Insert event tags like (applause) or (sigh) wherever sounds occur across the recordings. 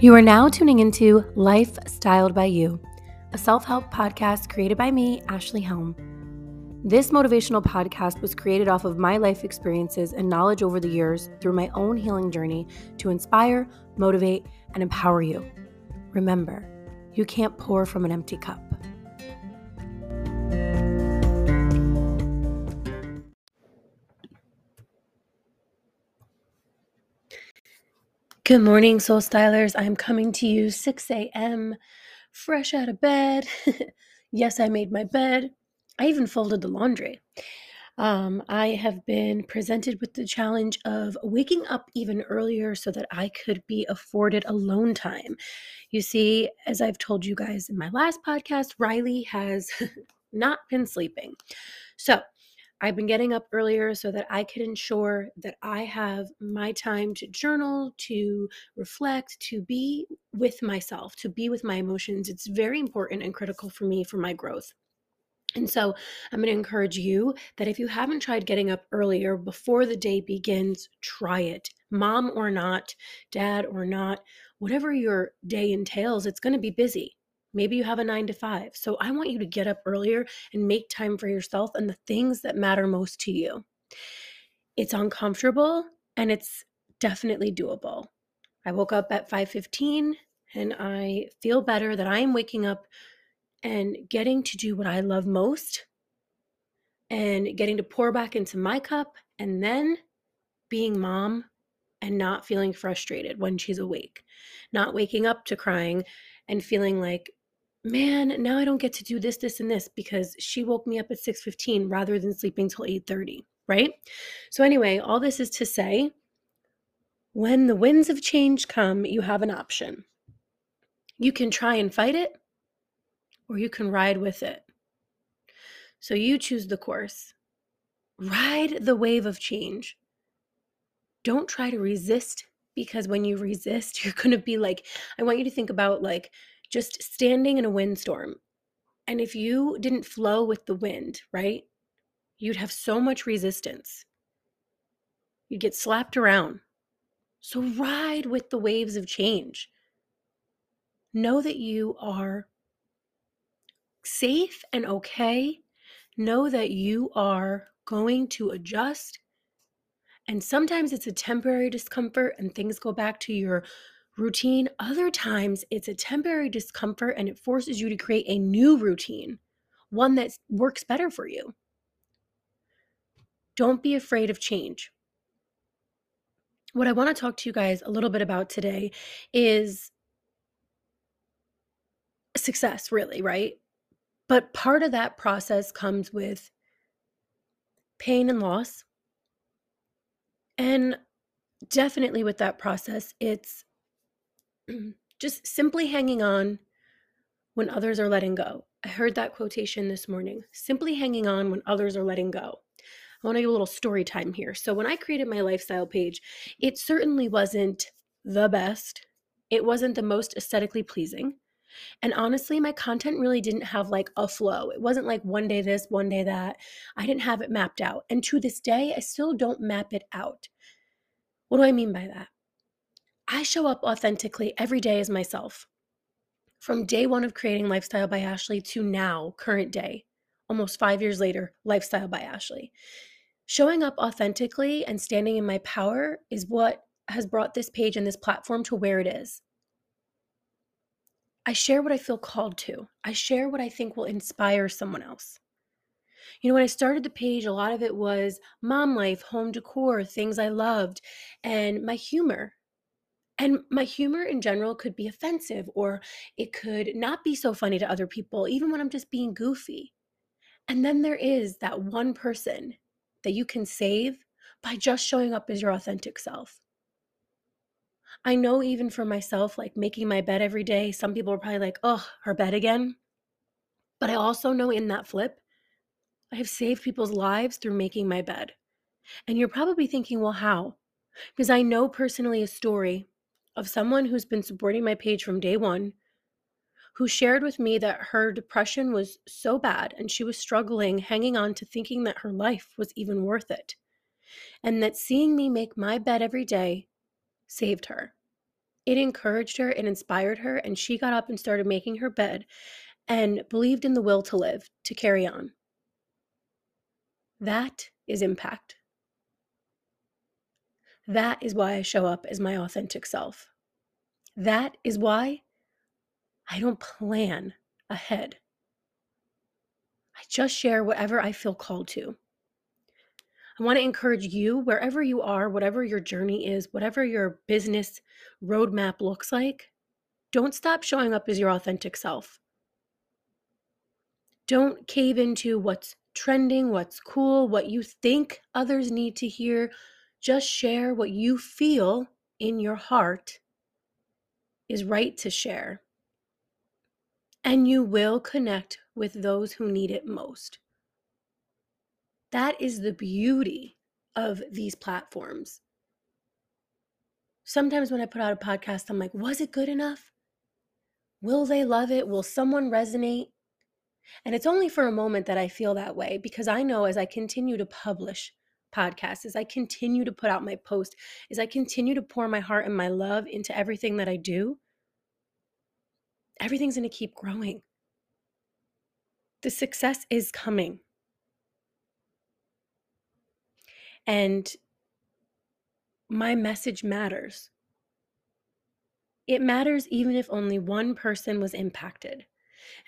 You are now tuning into Life Styled by You, a self help podcast created by me, Ashley Helm. This motivational podcast was created off of my life experiences and knowledge over the years through my own healing journey to inspire, motivate, and empower you. Remember, you can't pour from an empty cup. Good morning, Soul Stylers. I'm coming to you 6 a.m., fresh out of bed. (laughs) yes, I made my bed. I even folded the laundry. Um, I have been presented with the challenge of waking up even earlier so that I could be afforded alone time. You see, as I've told you guys in my last podcast, Riley has (laughs) not been sleeping. So I've been getting up earlier so that I can ensure that I have my time to journal, to reflect, to be with myself, to be with my emotions. It's very important and critical for me for my growth. And so I'm going to encourage you that if you haven't tried getting up earlier before the day begins, try it. Mom or not, dad or not, whatever your day entails, it's going to be busy. Maybe you have a nine to five. So I want you to get up earlier and make time for yourself and the things that matter most to you. It's uncomfortable and it's definitely doable. I woke up at 5:15 and I feel better that I am waking up and getting to do what I love most and getting to pour back into my cup and then being mom and not feeling frustrated when she's awake, not waking up to crying and feeling like man, now I don't get to do this, this, and this because she woke me up at 6:15 rather than sleeping till 8:30, right? So anyway, all this is to say, when the winds of change come, you have an option. You can try and fight it, or you can ride with it. So you choose the course. Ride the wave of change. Don't try to resist because when you resist, (laughs) you're going to be like, I want you to think about like just standing in a windstorm. And if you didn't flow with the wind, right, you'd have so much resistance. You'd get slapped around. So ride with the waves of change. Know that you are safe and okay. Know that you are going to adjust. And sometimes it's a temporary discomfort and things go back to your routine. Other times it's a temporary discomfort and it forces you to create a new routine, one that works better for you. Don't be afraid of change. What I want to talk to you guys a little bit about today is success, really, right? But part of that process comes with pain and loss. And definitely with that process, it's (clears throat) just simply hanging on when others are letting go. I heard that quotation this morning simply hanging on when others are letting go. I want to give a little story time here. So, when I created my lifestyle page, it certainly wasn't the best, it wasn't the most aesthetically pleasing. And honestly, my content really didn't have like a flow. It wasn't like one day this, one day that. I didn't have it mapped out. And to this day, I still don't map it out. What do I mean by that? I show up authentically every day as myself. From day one of creating Lifestyle by Ashley to now, current day, almost five years later, Lifestyle by Ashley. Showing up authentically and standing in my power is what has brought this page and this platform to where it is. I share what I feel called to. I share what I think will inspire someone else. You know, when I started the page, a lot of it was mom life, home decor, things I loved, and my humor. And my humor in general could be offensive or it could not be so funny to other people, even when I'm just being goofy. And then there is that one person that you can save by just showing up as your authentic self. I know even for myself, like making my bed every day, some people are probably like, oh, her bed again. But I also know in that flip, I have saved people's lives through making my bed. And you're probably thinking, well, how? Because I know personally a story of someone who's been supporting my page from day one, who shared with me that her depression was so bad and she was struggling, hanging on to thinking that her life was even worth it. And that seeing me make my bed every day saved her. It encouraged her, it inspired her, and she got up and started making her bed and believed in the will to live, to carry on. That is impact. That is why I show up as my authentic self. That is why I don't plan ahead. I just share whatever I feel called to. I want to encourage you, wherever you are, whatever your journey is, whatever your business roadmap looks like, don't stop showing up as your authentic self. Don't cave into what's trending, what's cool, what you think others need to hear. Just share what you feel in your heart is right to share. And you will connect with those who need it most. That is the beauty of these platforms. Sometimes when I put out a podcast, I'm like, was it good enough? Will they love it? Will someone resonate? And it's only for a moment that I feel that way because I know as I continue to publish podcasts, as I continue to put out my post, as I continue to pour my heart and my love into everything that I do, everything's going to keep growing. The success is coming. And my message matters. It matters even if only one person was impacted.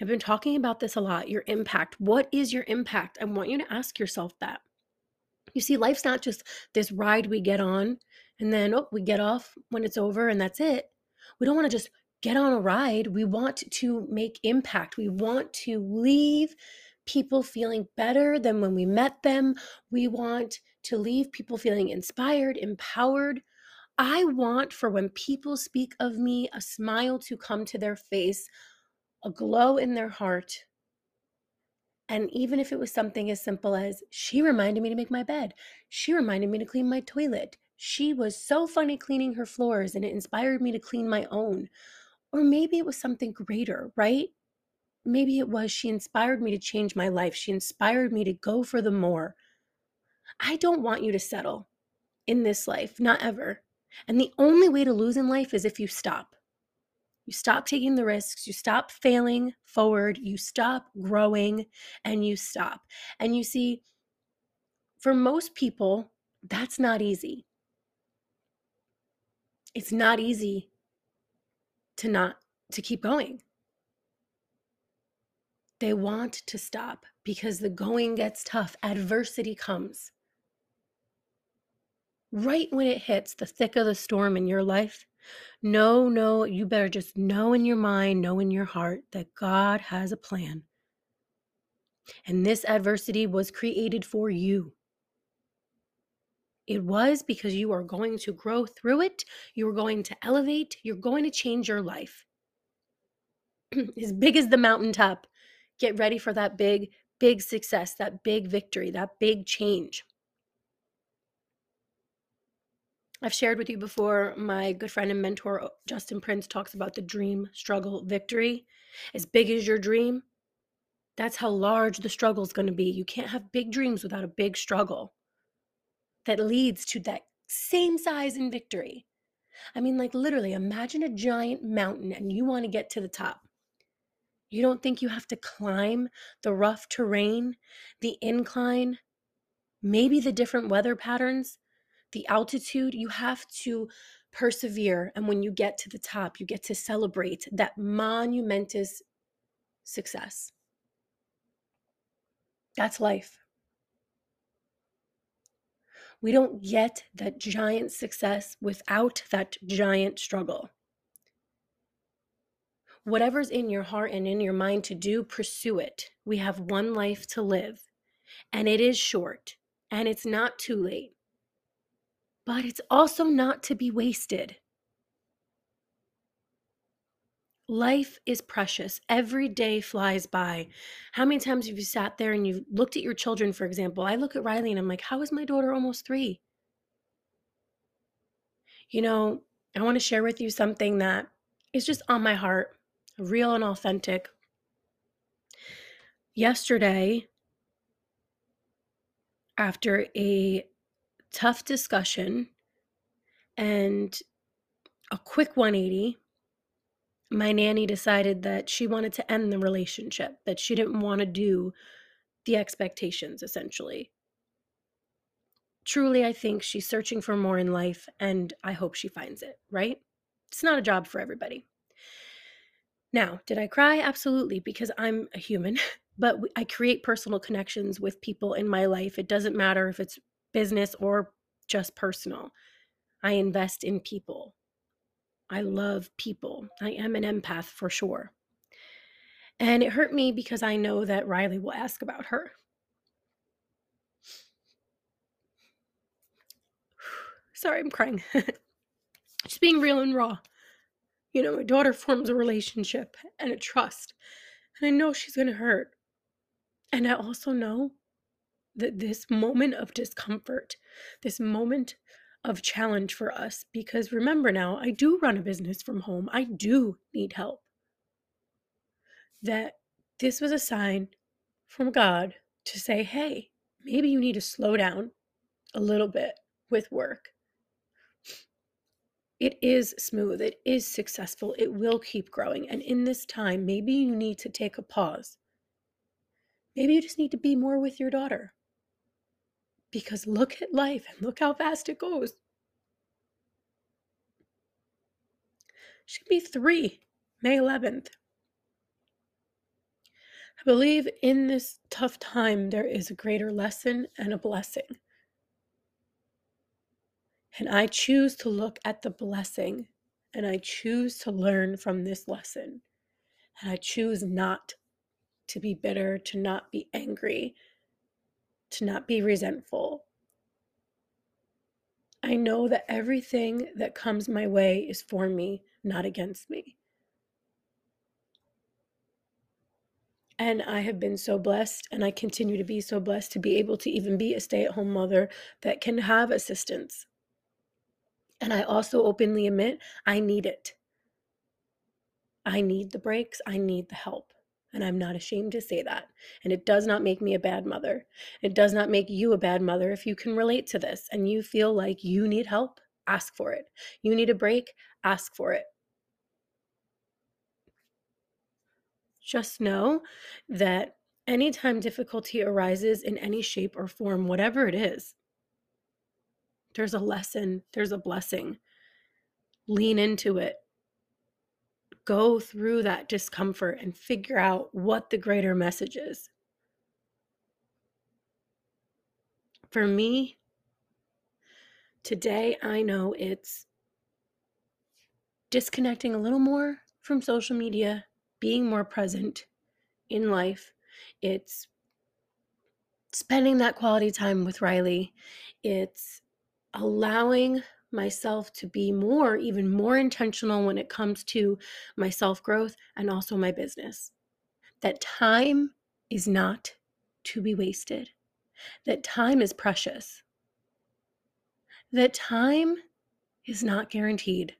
I've been talking about this a lot your impact. What is your impact? I want you to ask yourself that. You see, life's not just this ride we get on and then, oh, we get off when it's over and that's it. We don't want to just get on a ride. We want to make impact. We want to leave people feeling better than when we met them. We want to leave people feeling inspired, empowered. I want for when people speak of me, a smile to come to their face, a glow in their heart. And even if it was something as simple as, she reminded me to make my bed, she reminded me to clean my toilet, she was so funny cleaning her floors and it inspired me to clean my own. Or maybe it was something greater, right? Maybe it was she inspired me to change my life. She inspired me to go for the more. I don't want you to settle in this life, not ever. And the only way to lose in life is if you stop. You stop taking the risks, you stop failing forward, you stop growing, and you stop. And you see, for most people, that's not easy. It's not easy to not to keep going. They want to stop because the going gets tough, adversity comes. Right when it hits the thick of the storm in your life, no, no, you better just know in your mind, know in your heart that God has a plan. And this adversity was created for you. It was because you are going to grow through it. You are going to elevate. You're going to change your life. (clears throat) as big as the mountaintop, get ready for that big, big success, that big victory, that big change. I've shared with you before, my good friend and mentor, uh, Justin Prince, talks about the dream, struggle, victory. As big as your dream, that's how large the struggle is going to be. You can't have big dreams without a big struggle that leads to that same size in victory. I mean, like literally, imagine a giant mountain and you want to get to the top. You don't think you have to climb the rough terrain, the incline, maybe the different weather patterns, the altitude? You have to persevere. And when you get to the top, you get to celebrate that monumentous success. That's life. We don't get that giant success without that giant struggle. Whatever's in your heart and in your mind to do, pursue it. We have one life to live, and it is short, and it's not too late. But it's also not to be wasted. Life is precious. Every day flies by. How many times have you sat there and you've looked at your children, for example? I look at Riley and I'm like, how is my daughter almost three? You know, I want to share with you something that is just on my heart, real and authentic. Yesterday, after a tough discussion and a quick 180, my nanny decided that she wanted to end the relationship, that she didn't want to do the expectations essentially. Truly, I think she's searching for more in life, and I hope she finds it, right? It's not a job for everybody. Now, did I cry? Absolutely, because I'm a human, (laughs) but I create personal connections with people in my life. It doesn't matter if it's business or just personal. I invest in people. I love people. I am an empath for sure. And it hurt me because I know that Riley will ask about her. (sighs) Sorry, I'm crying. (laughs) Just being real and raw. You know, my daughter forms a relationship and a trust, and I know she's going to hurt. And I also know that this moment of discomfort, this moment of challenge for us, because remember now, I do run a business from home, I do need help. That this was a sign from God to say, hey, maybe you need to slow down a little bit with work it is smooth, it is successful, it will keep growing. And in this time, maybe you need to take a pause. Maybe you just need to be more with your daughter. Because look at life and look how fast it goes. She'll be three, May 11th. I believe in this tough time, there is a greater lesson and a blessing. And I choose to look at the blessing and I choose to learn from this lesson. And I choose not to be bitter, to not be angry, to not be resentful. I know that everything that comes my way is for me, not against me. And I have been so blessed, and I continue to be so blessed to be able to even be a stay at home mother that can have assistance and I also openly admit I need it. I need the breaks, I need the help. And I'm not ashamed to say that. And it does not make me a bad mother. It does not make you a bad mother if you can relate to this and you feel like you need help, ask for it. You need a break, ask for it. Just know that anytime difficulty arises in any shape or form, whatever it is, there's a lesson, there's a blessing. Lean into it. Go through that discomfort and figure out what the greater message is. For me, today, I know it's disconnecting a little more from social media, being more present in life. It's spending that quality time with Riley. It's allowing myself to be more, even more intentional when it comes to my self growth and also my business. That time is not to be wasted, that time is precious, that time is not guaranteed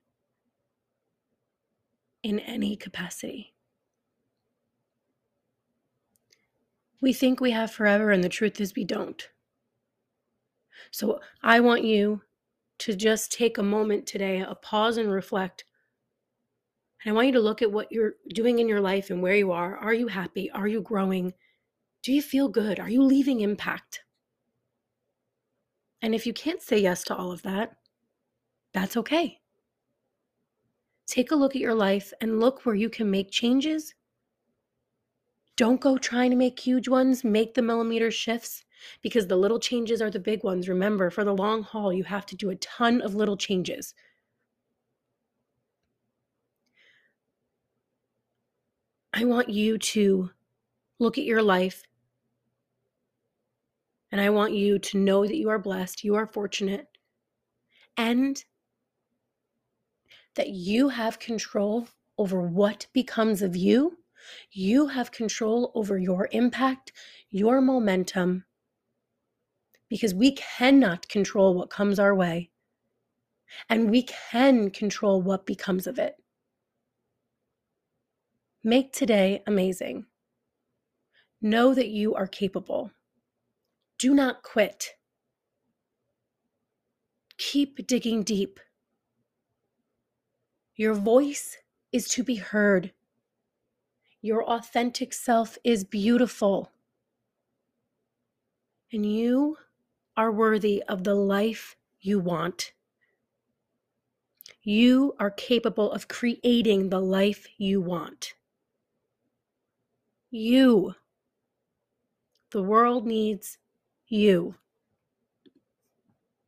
in any capacity. We think we have forever, and the truth is we don't. So I want you to just take a moment today, a pause and reflect. And I want you to look at what you're doing in your life and where you are. Are you happy? Are you growing? Do you feel good? Are you leaving impact? And if you can't say yes to all of that, that's okay. Take a look at your life and look where you can make changes. Don't go trying to make huge ones, make the millimeter shifts because the little changes are the big ones. Remember, for the long haul, you have to do a ton of little changes. I want you to look at your life and I want you to know that you are blessed, you are fortunate, and that you have control over what becomes of you. You have control over your impact, your momentum, because we cannot control what comes our way, and we can control what becomes of it. Make today amazing. Know that you are capable. Do not quit. Keep digging deep. Your voice is to be heard. Your authentic self is beautiful. And you are worthy of the life you want. You are capable of creating the life you want. You. The world needs you.